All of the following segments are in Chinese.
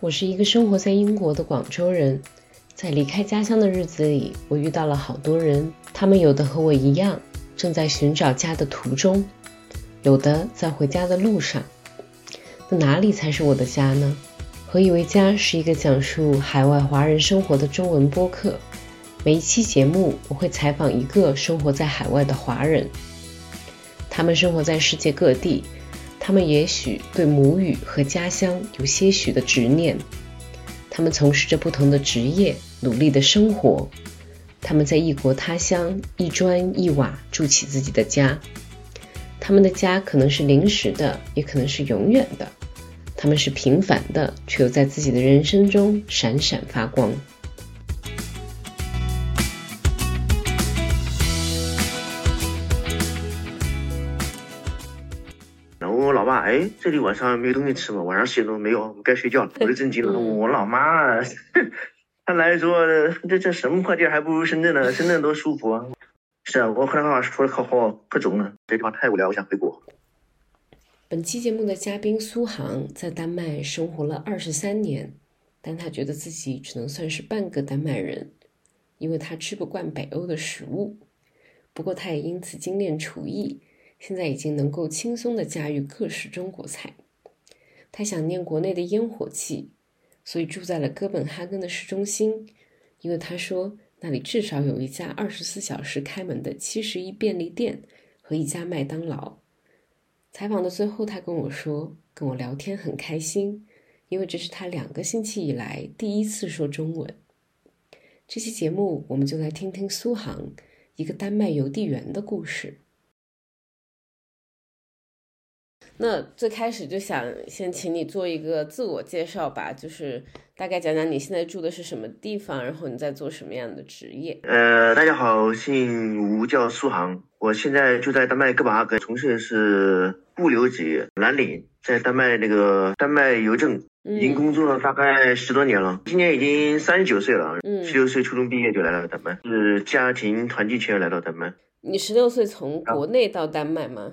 我是一个生活在英国的广州人，在离开家乡的日子里，我遇到了好多人，他们有的和我一样，正在寻找家的途中，有的在回家的路上。那哪里才是我的家呢？何以为家是一个讲述海外华人生活的中文播客。每一期节目，我会采访一个生活在海外的华人，他们生活在世界各地。他们也许对母语和家乡有些许的执念，他们从事着不同的职业，努力的生活。他们在异国他乡一砖一瓦筑起自己的家，他们的家可能是临时的，也可能是永远的。他们是平凡的，却又在自己的人生中闪闪发光。哎，这里晚上没有东西吃吗？晚上十点钟没有，我们该睡觉了。我就震惊了，我老妈，她来说这这什么破地儿，还不如深圳呢，深圳多舒服啊！是啊，我河南话说的可好可中了，这地方太无聊，我想回国。本期节目的嘉宾苏杭在丹麦生活了二十三年，但他觉得自己只能算是半个丹麦人，因为他吃不惯北欧的食物。不过他也因此精炼厨艺。现在已经能够轻松地驾驭各式中国菜。他想念国内的烟火气，所以住在了哥本哈根的市中心，因为他说那里至少有一家二十四小时开门的七十一便利店和一家麦当劳。采访的最后，他跟我说，跟我聊天很开心，因为这是他两个星期以来第一次说中文。这期节目，我们就来听听苏杭一个丹麦邮递员的故事。那最开始就想先请你做一个自我介绍吧，就是大概讲讲你现在住的是什么地方，然后你在做什么样的职业。呃，大家好，姓吴，叫苏杭，我现在住在丹麦哥本哈根，从事的是物流职业，蓝领，在丹麦那个丹麦邮政已经工作了大概十多年了，今年已经三十九岁了，嗯十六岁初中毕业就来到了丹麦，是家庭团聚前来到丹麦。你十六岁从国内到丹麦吗？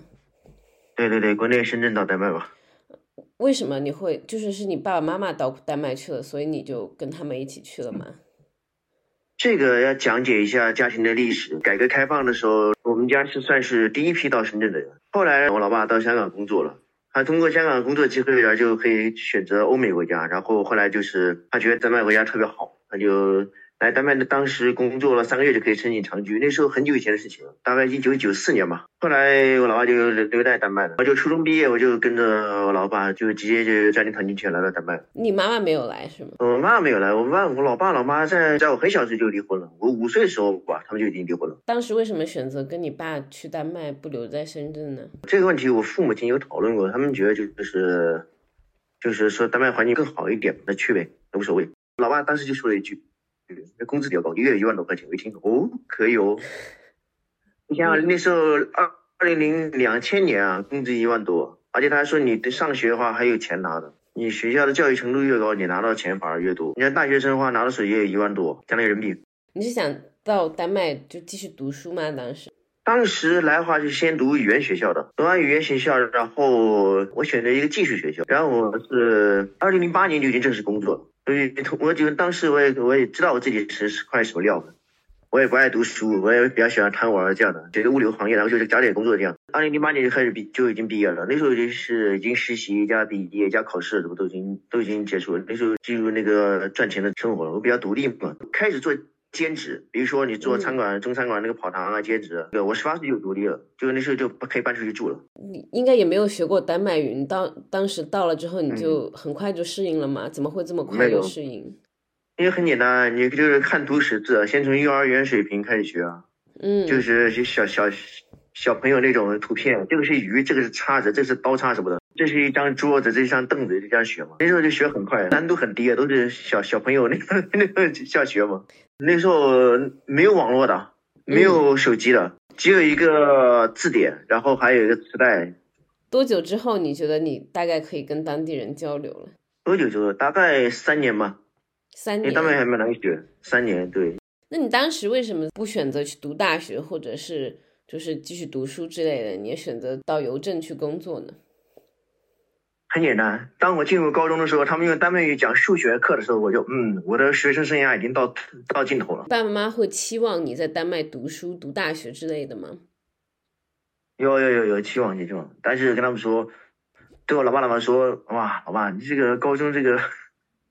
对对对，国内深圳到丹麦吧。为什么你会就是是你爸爸妈妈到丹麦去了，所以你就跟他们一起去了吗？这个要讲解一下家庭的历史。改革开放的时候，我们家是算是第一批到深圳的人。后来我老爸到香港工作了，他通过香港工作机会然后，就可以选择欧美国家。然后后来就是他觉得丹麦国家特别好，他就。来丹麦的当时工作了三个月就可以申请长居，那时候很久以前的事情了，大概一九九四年吧。后来我老爸就留在丹麦了，我就初中毕业我就跟着我老爸就直接就家庭团聚圈来到丹麦。你妈妈没有来是吗？我妈妈没有来，我妈我老爸老妈在在我很小时就离婚了，我五岁的时候吧，他们就已经离婚了。当时为什么选择跟你爸去丹麦不留在深圳呢？这个问题我父母亲有讨论过，他们觉得就是就是说丹麦环境更好一点，那去呗，无所谓。老爸当时就说了一句。那工资比较高，一个月一万多块钱。我一听，哦，可以哦。你想那时候二二零零两千年啊，工资一万多，而且他还说你上学的话还有钱拿的。你学校的教育程度越高，你拿到钱反而越多。你看大学生的话，拿到手也有一万多，相当于人民币。你是想到丹麦就继续读书吗？当时？当时来的话就先读语言学校的，读完语言学校，然后我选择一个技术学校，然后我是二零零八年就已经正式工作了。所以，我就当时我也我也知道我自己是是块什么料的，我也不爱读书，我也比较喜欢贪玩这样的，觉得物流行业，然后就是找点工作这样。二零零八年就开始毕就已经毕业了，那时候就是已经实习加毕业加考试，什么都已经都已经结束了。那时候进入那个赚钱的生活了，我比较独立嘛，开始做。兼职，比如说你做餐馆、中餐馆那个跑堂啊，兼职。对，我十八岁就独立了，就那时候就不可以搬出去住了。你应该也没有学过丹麦语，你到当时到了之后，你就很快就适应了吗？怎么会这么快就适应？因为很简单，你就是看图识字，先从幼儿园水平开始学啊。嗯。就是小小小朋友那种图片，这个是鱼，这个是叉子，这是刀叉什么的。这是一张桌子，这是一张凳子，就这样学嘛。那时候就学很快，难度很低，都是小小朋友那个 那个教学嘛。那时候没有网络的，没有手机的，只有一个字典，然后还有一个磁带。多久之后你觉得你大概可以跟当地人交流了？多久之后？大概三年吧。三年。你当然还蛮难学。三年，对。那你当时为什么不选择去读大学，或者是就是继续读书之类的？你也选择到邮政去工作呢？很简单。当我进入高中的时候，他们用丹麦语讲数学课的时候，我就嗯，我的学生生涯已经到到尽头了。爸爸妈妈会期望你在丹麦读书、读大学之类的吗？有有有有期望，有期望。但是跟他们说，对我老爸老妈说，哇，老爸，你这个高中这个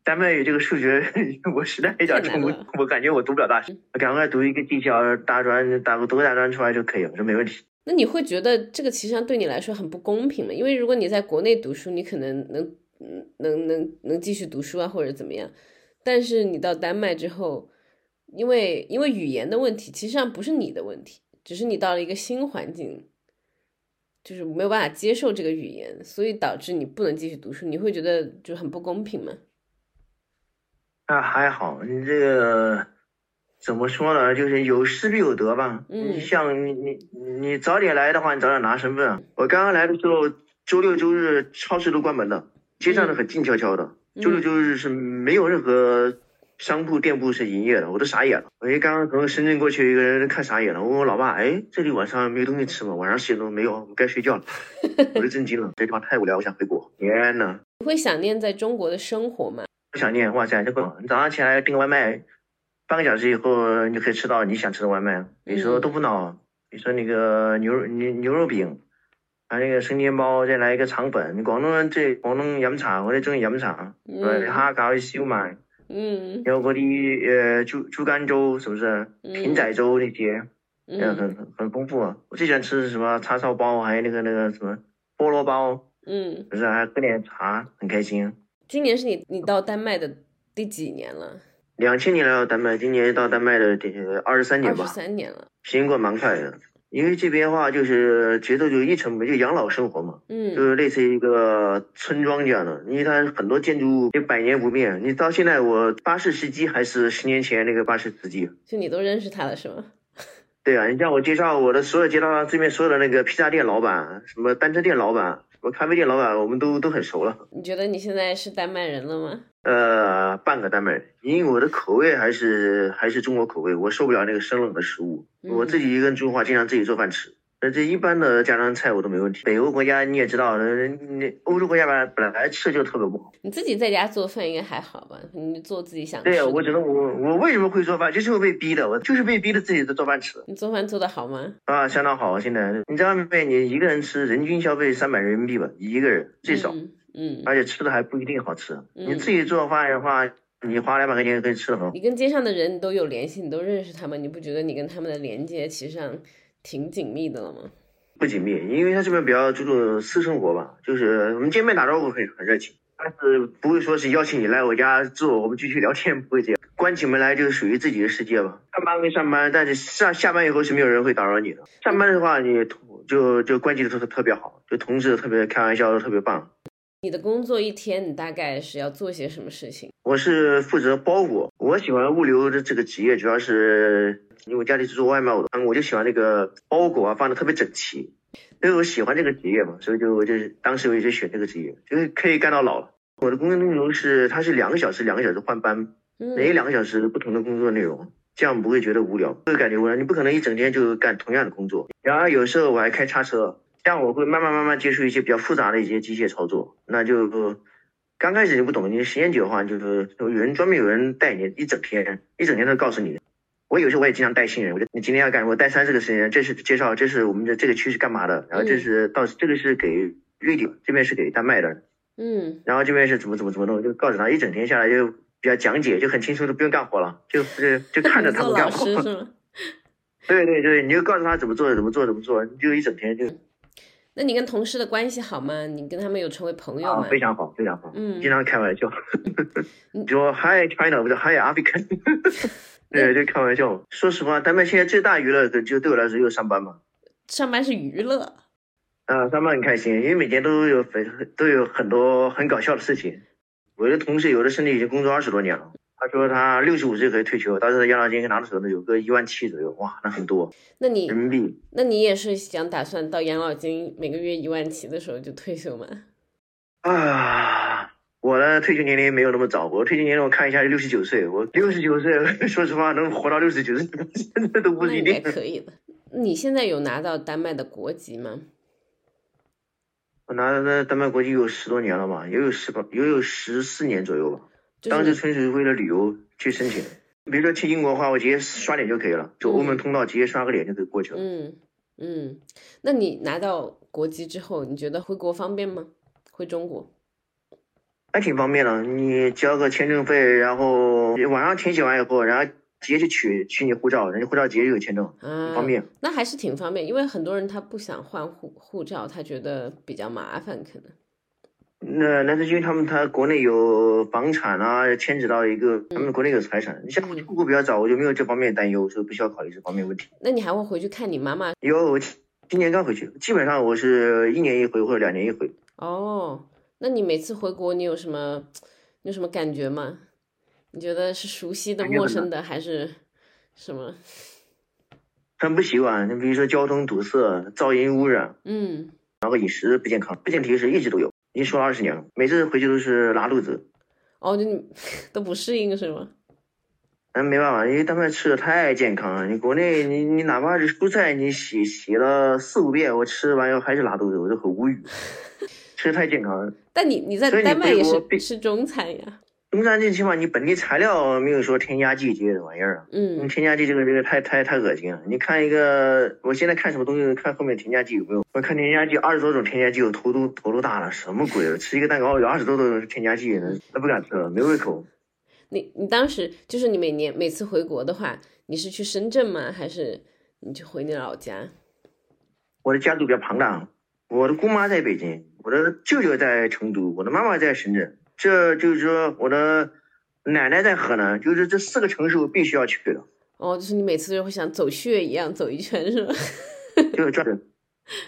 丹麦语这个数学，我实在有点冲不，我感觉我读不了大学，赶快读一个技校大专，大个读个大专出来就可以了，我说没问题。那你会觉得这个其实上对你来说很不公平吗？因为如果你在国内读书，你可能能能能能继续读书啊，或者怎么样。但是你到丹麦之后，因为因为语言的问题，其实上不是你的问题，只是你到了一个新环境，就是没有办法接受这个语言，所以导致你不能继续读书。你会觉得就很不公平吗？啊，还好，你这个。怎么说呢？就是有失必有得吧。嗯，你像你你你早点来的话，你早点拿身份。我刚刚来的时候，周六周日超市都关门了，街上都很静悄悄的。周六周日是没有任何商铺店铺是营业的，我都傻眼了。我一刚刚从深圳过去，一个人看傻眼了，问我老爸：“哎，这里晚上没有东西吃吗？晚上十点钟没有，我该睡觉了。”我都震惊了，这地方太无聊，我想回国。天呐，你会想念在中国的生活吗？不想念，哇塞，这个你早上起来订个外卖。半个小时以后，你就可以吃到你想吃的外卖。比如说豆腐脑，比如说那个牛肉牛牛肉饼，还有那个生煎包，再来一个肠粉。广东人这广东饮茶，我哋中意饮茶，对，哈搞啲烧麦，嗯，有嗰啲呃猪猪肝粥，是不是？艇仔粥那些，嗯，很很很丰富。我最喜欢吃什么叉烧包，还有那个那个什么菠萝包，嗯，不是还喝点茶，很开心。今年是你你到丹麦的第几年了？两千年来到丹麦，今年到丹麦的第二十三年吧。二十三年了，时间过蛮快的。因为这边的话就是节奏就一成不变，就养老生活嘛，嗯，就是类似于一个村庄这样的。因为它很多建筑物就百年不变，你到现在我巴士司机还是十年前那个巴士司机。就你都认识他了是吗？对啊，你像我介绍我的所有街道上这边所有的那个披萨店老板，什么单车店老板。什么咖啡店老板，我们都都很熟了。你觉得你现在是丹麦人了吗？呃，半个丹麦人，因为我的口味还是还是中国口味，我受不了那个生冷的食物。我自己一个人住的话，经常自己做饭吃。那这一般的家常菜我都没问题。北欧国家你也知道，那欧洲国家吧，本来吃就特别不好。你自己在家做饭应该还好吧？你做自己想。对呀，我觉得我我为什么会做饭，就是被逼的，我就是被逼的自己在做饭吃。你做饭做的好吗？啊，相当好。现在你在外面，你一个人吃，人均消费三百人民币吧，一个人最少。嗯。而且吃的还不一定好吃。你自己做饭的话，你花两百块钱可以吃的很。你跟街上的人都有联系，你都认识他们，你不觉得你跟他们的连接其实上挺紧密的了吗？不紧密，因为他这边比较注重私生活吧，就是我们见面打招呼很很热情，但是不会说是邀请你来我家住，我们继续聊天，不会这样。关起门来就是属于自己的世界吧。上班归上班，但是上下班以后是没有人会打扰你的。上班的话，你就就关系都特特别好，就同事特别开玩笑，特别棒。你的工作一天，你大概是要做些什么事情？我是负责包裹，我喜欢物流的这个职业，主要是。因为我家里是做外贸的，嗯，我就喜欢那个包裹啊放的特别整齐，因为我喜欢这个职业嘛，所以就我就当时我就选这个职业，就是可以干到老了。我的工作内容是，它是两个小时两个小时换班，每两个小时不同的工作内容，这样不会觉得无聊，不会感觉无聊。你不可能一整天就干同样的工作。然而有时候我还开叉车，这样我会慢慢慢慢接触一些比较复杂的一些机械操作，那就刚开始就不懂，你时间久的话，就是有人专门有人带你一整天，一整天都告诉你。我有时候我也经常带新人，我就你今天要干，什么带三四个新人，这是介绍，这是我们的这个区是干嘛的，然后这是到这个是给瑞典，这边是给丹麦的，嗯，然后这边是怎么怎么怎么弄，就告诉他一整天下来就比较讲解，就很轻松，都不用干活了，就是就看着他们干活。对对对，你就告诉他怎么做怎么做怎么做，你就一整天就。那你跟同事的关系好吗？你跟他们有成为朋友吗？非常好，非常好，嗯，经常开玩笑，你说 Hi China 不是 Hi African。对，就开玩笑。说实话，丹麦现在最大娱乐的就对我来说就是上班嘛。上班是娱乐。啊，上班很开心，因为每天都有很都有很多很搞笑的事情。我的同事有的甚至已经工作二十多年了，他说他六十五岁可以退休，当时养老金拿到手呢有个一万七左右，哇，那很多。那你人民币？那你也是想打算到养老金每个月一万七的时候就退休吗？啊。我的退休年龄没有那么早，我退休年龄我看一下六十九岁。我六十九岁，说实话能活到六十九岁，现在都不一定。可以的。你现在有拿到丹麦的国籍吗？我拿的丹麦国籍有十多年了吧，也有十八，也有十四年左右吧。当时纯属为了旅游去申请。比如说去英国的话，我直接刷脸就可以了，就欧盟通道直接刷个脸就可以过去了。嗯嗯，那你拿到国籍之后，你觉得回国方便吗？回中国？还挺方便的，你交个签证费，然后网上填写完以后，然后直接去取取你护照，人家护照直接就有签证，很方便。那还是挺方便，因为很多人他不想换护护照，他觉得比较麻烦，可能。那那是因为他们他国内有房产啊，牵扯到一个他们国内有财产。你像我出国比较早，我就没有这方面担忧，所以不需要考虑这方面问题。那你还会回去看你妈妈？有，我今年刚回去，基本上我是一年一回或者两年一回。哦，那你每次回国你有什么有什么感觉吗？你觉得是熟悉的、陌生的还是什么？很不习惯，你比如说交通堵塞、噪音污染，嗯，然后饮食不健康，不健体是一直都有。已经说了二十年了，每次回去都是拉肚子。哦，就你 都不适应是吗？嗯，没办法，因为丹麦吃的太健康了。你国内，你你哪怕是蔬菜，你洗洗了四五遍，我吃完以后还是拉肚子，我就很无语。吃的太健康了。但你你在丹麦也是吃中餐呀？中山最起码你本地材料没有说添加剂这些玩意儿啊。嗯。添加剂这个这个太太太恶心了。你看一个，我现在看什么东西，看后面添加剂有没有。我看添加剂二十多种添加剂，我头都头都大了，什么鬼？吃一个蛋糕有二十多种添加剂，那不敢吃了，没胃口。你你当时就是你每年每次回国的话，你是去深圳吗？还是你就回你老家？我的家族比较庞大，我的姑妈在北京，我的舅舅在成都，我的妈妈在深圳。这就是说，我的奶奶在河南，就是这四个城市我必须要去的。哦，就是你每次就会像走穴一样走一圈，是吧？就是转，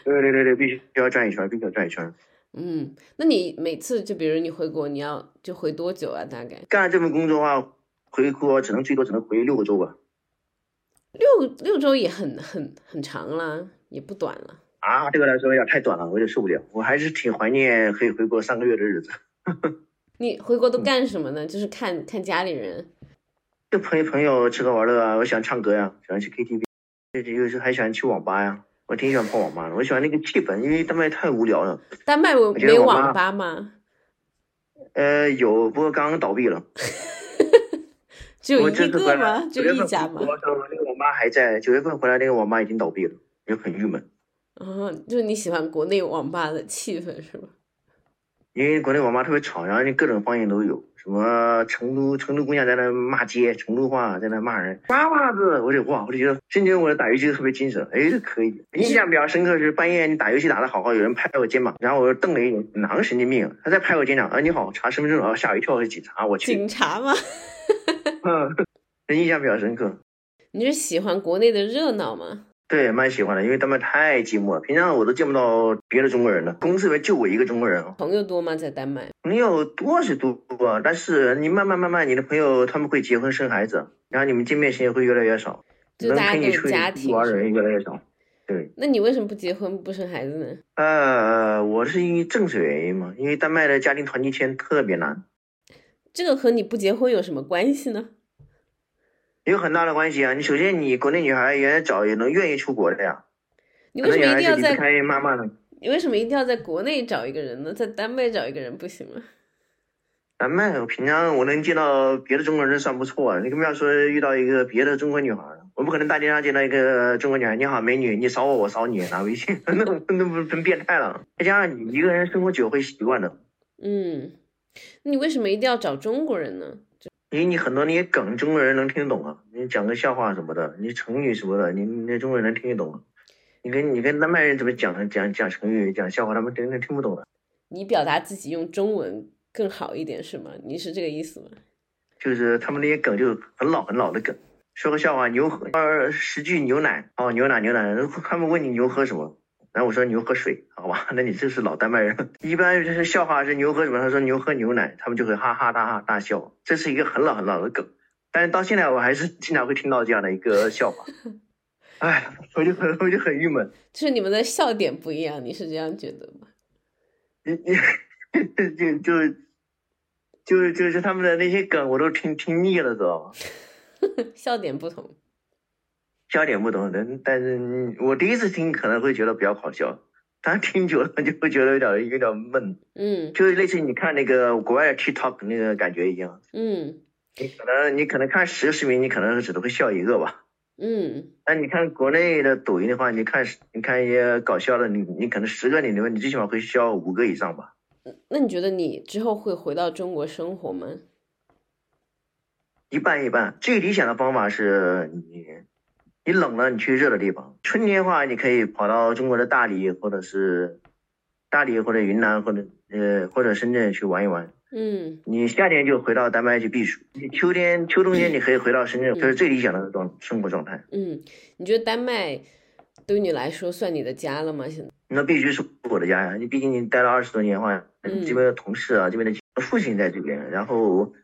对对对对，必须要转一圈，必须要转一圈。嗯，那你每次就比如你回国，你要就回多久啊？大概干这份工作的话，回国只能最多只能回六个周吧。六六周也很很很长了，也不短了。啊，这个来说有点太短了，我有点受不了。我还是挺怀念可以回国三个月的日子。你回国都干什么呢？就是看看家里人，就陪朋友吃喝玩乐啊。我喜欢唱歌呀，喜欢去 KTV，有时还喜欢去网吧呀。我挺喜欢泡网吧的，我喜欢那个气氛，因为丹麦太无聊了。丹麦没网吧吗？呃，有，不过刚刚倒闭了。只有一个吗？就一家吗？那个网吧还在，九月份回来那个网吧已经倒闭了，就很郁闷。啊，就是你喜欢国内网吧的气氛是吧？因为国内网吧特别吵，然后你各种方言都有，什么成都成都姑娘在那骂街，成都话在那骂人，瓜娃子，我就哇，我就觉得瞬间我的打游戏特别精神，哎，这可以。印象比较深刻是半夜你打游戏打的好好，有人拍我肩膀，然后我就瞪了一眼，哪个神经病？他在拍我肩膀，啊，你好，查身份证啊，吓我一跳，是警察，我去。警察吗？嗯，印象比较深刻。你是喜欢国内的热闹吗？对，蛮喜欢的，因为他们太寂寞了，平常我都见不到别的中国人了，公司里面就我一个中国人。朋友多吗？在丹麦？朋友多是多，但是你慢慢慢慢，你的朋友他们会结婚生孩子，然后你们见面时间会越来越少，就大家都家庭玩的人越来越少。对，那你为什么不结婚不生孩子呢？呃，我是因为政治原因嘛，因为丹麦的家庭团聚签特别难。这个和你不结婚有什么关系呢？有很大的关系啊！你首先，你国内女孩也找也能愿意出国的呀。你为什么一定要在妈妈呢？你为什么一定要在国内找一个人呢？在丹麦找一个人不行吗？丹麦，我平常我能见到别的中国人算不错，你更不要说遇到一个别的中国女孩了。我不可能大街上见到一个中国女孩，你好，美女，你扫我，我扫你，拿微信，那那不成变态了？再加上你一个人生活久会习惯的。嗯，你为什么一定要找中国人呢？因为你很多那些梗，中国人能听得懂啊。你讲个笑话什么的，你成语什么的，你那中国人能听得懂。你跟你跟丹麦人怎么讲讲讲成语、讲笑话，他们真的听不懂的。你表达自己用中文更好一点是吗？你是这个意思吗？就是他们那些梗就很老很老的梗，说个笑话，牛喝呃十句牛奶哦，牛奶牛奶，他们问你牛喝什么？然后我说牛喝水，好吧，那你这是老丹麦人。一般就是笑话是牛喝什么？他说牛喝牛奶，他们就会哈哈大哈大笑。这是一个很老很老的梗，但是到现在我还是经常会听到这样的一个笑话。哎，我就很我就很郁闷。就是你们的笑点不一样，你是这样觉得吗？你你 就就就就是他们的那些梗，我都听听腻了，知道吗？笑点不同。笑点不同，但但是我第一次听可能会觉得比较好笑，但听久了就会觉得有点有点闷，嗯就是类似于你看那个国外的 TikTok 那个感觉一样。嗯你可能你可能看十个视频，你可能只会笑一个吧。嗯那你看国内的抖音的话，你看你看一些搞笑的，你你可能十个里面，你最起码会笑五个以上吧。那你觉得你之后会回到中国生活吗？一半一半。最理想的方法是你你冷了，你去热的地方。春天的话，你可以跑到中国的大理，或者是大理或者云南或者呃或者深圳去玩一玩。嗯你夏天就回到丹麦去避暑，你秋天秋冬天你可以回到深圳，嗯这是最理想的状生活状态。嗯，你觉得丹麦对于你来说算你的家了吗？现在？那必须是我的家呀！你毕竟你待了二十多年的话，嗯这边的同事啊，这边的父亲在这边，然后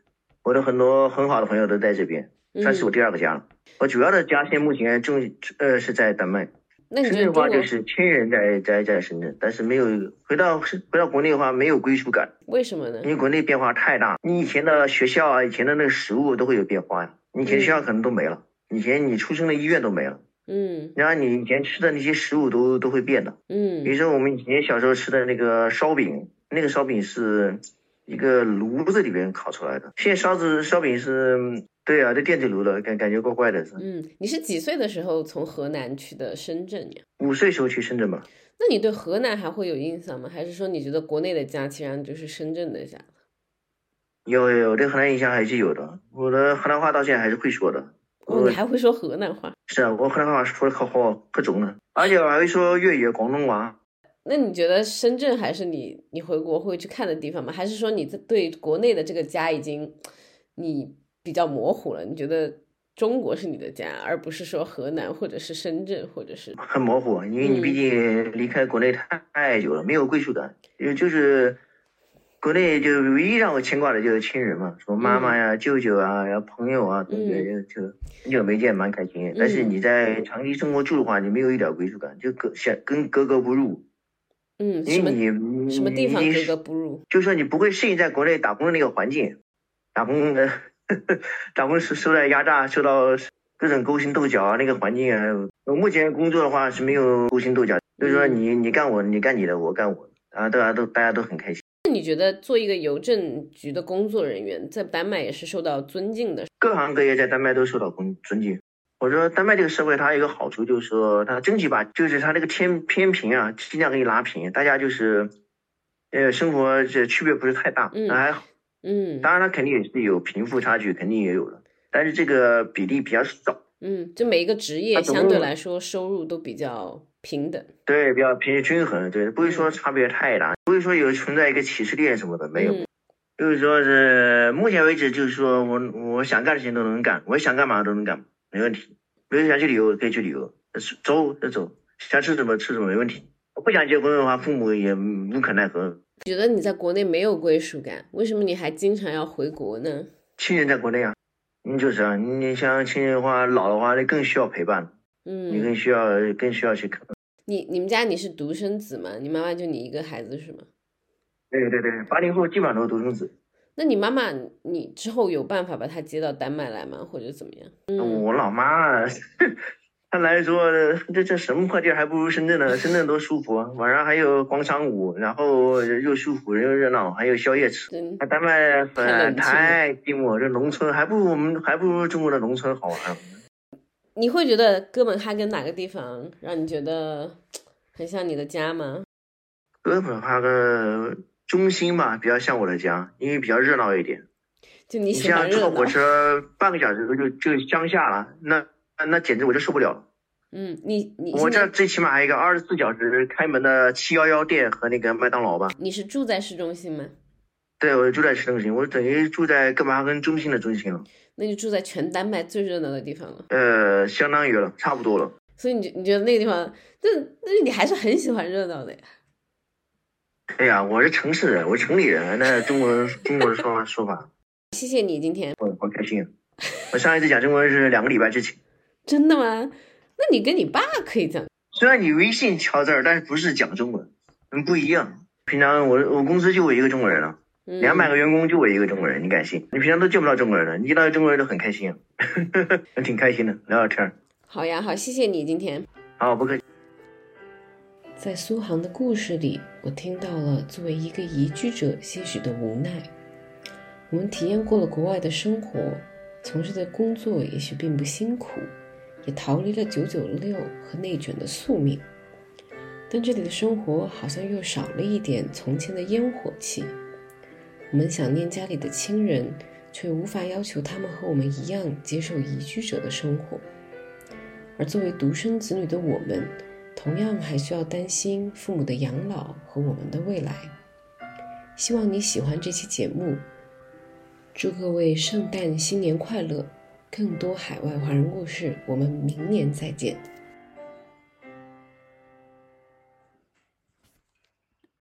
我的很多很好的朋友都在这边，算是我嗯，第二个家了。我主要的家现目前正呃是在丹麦，深圳的话就是亲人在在在深圳，但是没有回到回到国内的话没有归属感，为什么呢因？为国内变化太大，你以前的学校啊，以前的那个食物都会有变化呀，你以前学校可能都没了，以前你出生的医院都没了，嗯然后你以前吃的那些食物都都会变的。嗯比如嗯说我们以前小时候吃的那个烧饼，那个烧饼是一个炉子里边烤出来的，现在烧子烧饼是，对啊，这电子炉的，感感觉怪怪的是。嗯，你是几岁的时候从河南去的深圳呀？五岁时候去深圳吧，那你对河南还会有印象吗？还是说你觉得国内的家其实上就是深圳的家？有有有，对河南印象还是有的。我的河南话到现在还是会说的。哦，你还会说河南话？是啊，我河南话说的可好可重了，而且我还会说粤语、广东话。那你觉得深圳还是你你回国会去看的地方吗？还是说你在对国内的这个家已经你比较模糊了？你觉得中国是你的家，而不是说河南或者是深圳或者是很模糊，因为你嗯毕竟离开国内太太久了，没有归属感。也就是国内就唯一让我牵挂的就是亲人嘛，什么妈妈呀、舅舅啊、然后朋友啊，同学就就很久没见，蛮开心。但是你在长期生活住的话，你没有一点归属感，就格像跟格格不入，嗯什么因为你什么地方你格格不入？就是说你不会适应在国内打工的那个环境，打工的 打工受受到压榨，受到各种勾心斗角啊，那个环境啊。我目前工作的话是没有勾心斗角，就是说你你干我，你干你的，我干我的，啊，大家都大家都很开心。那你觉得做一个邮政局的工作人员，在丹麦也是受到尊敬的？各行各业在丹麦都受到尊尊敬。我说丹麦这个社会它有一个好处，就是说它争取吧，就是它这个天偏平啊，尽量给你拉平，大家就是，呃，生活这区别不是太大，嗯那还好。嗯当然，它肯定也是有贫富差距，肯定也有的，但是这个比例比较少，嗯，就每一个职业相对来说收入都比较平等。对，比较平均衡，对，不会说差别太大，不会说有存在一个歧视链什么的，没有。嗯就是说是目前为止，就是说我我想干的事情都能干，我想干嘛都能干，没问题。比如想去旅游可以去旅游，走就走，想吃什么吃什么没问题。不想结婚的话，父母也无可奈何。觉得你在国内没有归属感，为什么你还经常要回国呢？亲人在国内啊，你就是啊，你像亲人的话，老的话，那更需要陪伴，嗯你，更需要更需要去看。你你们家你是独生子吗？你妈妈就你一个孩子是吗？对对对，八零后基本上都是独生子。那你妈妈你之后有办法把她接到丹麦来吗？或者怎么样？嗯我老妈，她来说这这什么破地儿，还不如深圳呢。深圳多舒服啊，晚上还有广场舞，然后又舒服又热闹，还有宵夜吃。那丹麦太寂寞，这农村还不如我们还不如中国的农村好玩。你会觉得哥本哈根哪个地方让你觉得很像你的家吗？哥本哈根中心嘛，比较像我的家，因为比较热闹一点。就你像坐火。车半个小时就就乡下了，那那那简直我就受不了了。嗯，你你我这最起码还有一个二十四小时开门的七幺幺店和那个麦当劳吧。你是住在市中心吗？对，我住在市中心，我等于住在哥本哈根中心的中心了，那就住在全丹麦最热闹的地方了。呃，相当于了，差不多了。所以你觉你觉得那个地方，但但是你还是很喜欢热闹的呀。哎呀，我是城市人，我是城里人，那中国人中国的说法说法，谢谢你今天，我好开心啊！我上一次讲中文是两个礼拜之前，真的吗？那你跟你爸可以讲，虽然你微信敲字儿，但是不是讲中文，嗯，不一样。平常我我公司就我一个中国人了，嗯，两百个员工就我一个中国人，你敢信？你平常都见不到中国人的，你见到中国人都很开心啊，挺开心的，聊聊天儿。好呀，好，谢谢你今天。好，不客气。在苏杭的故事里，我听到了作为一个移居者些许的无奈。我们体验过了国外的生活，从事的工作也许并不辛苦，也逃离了九九六和内卷的宿命，但这里的生活好像又少了一点从前的烟火气。我们想念家里的亲人，却无法要求他们和我们一样接受移居者的生活。而作为独生子女的我们，同样还需要担心父母的养老和我们的未来。希望你喜欢这期节目。祝各位圣诞新年快乐！更多海外华人故事，我们明年再见。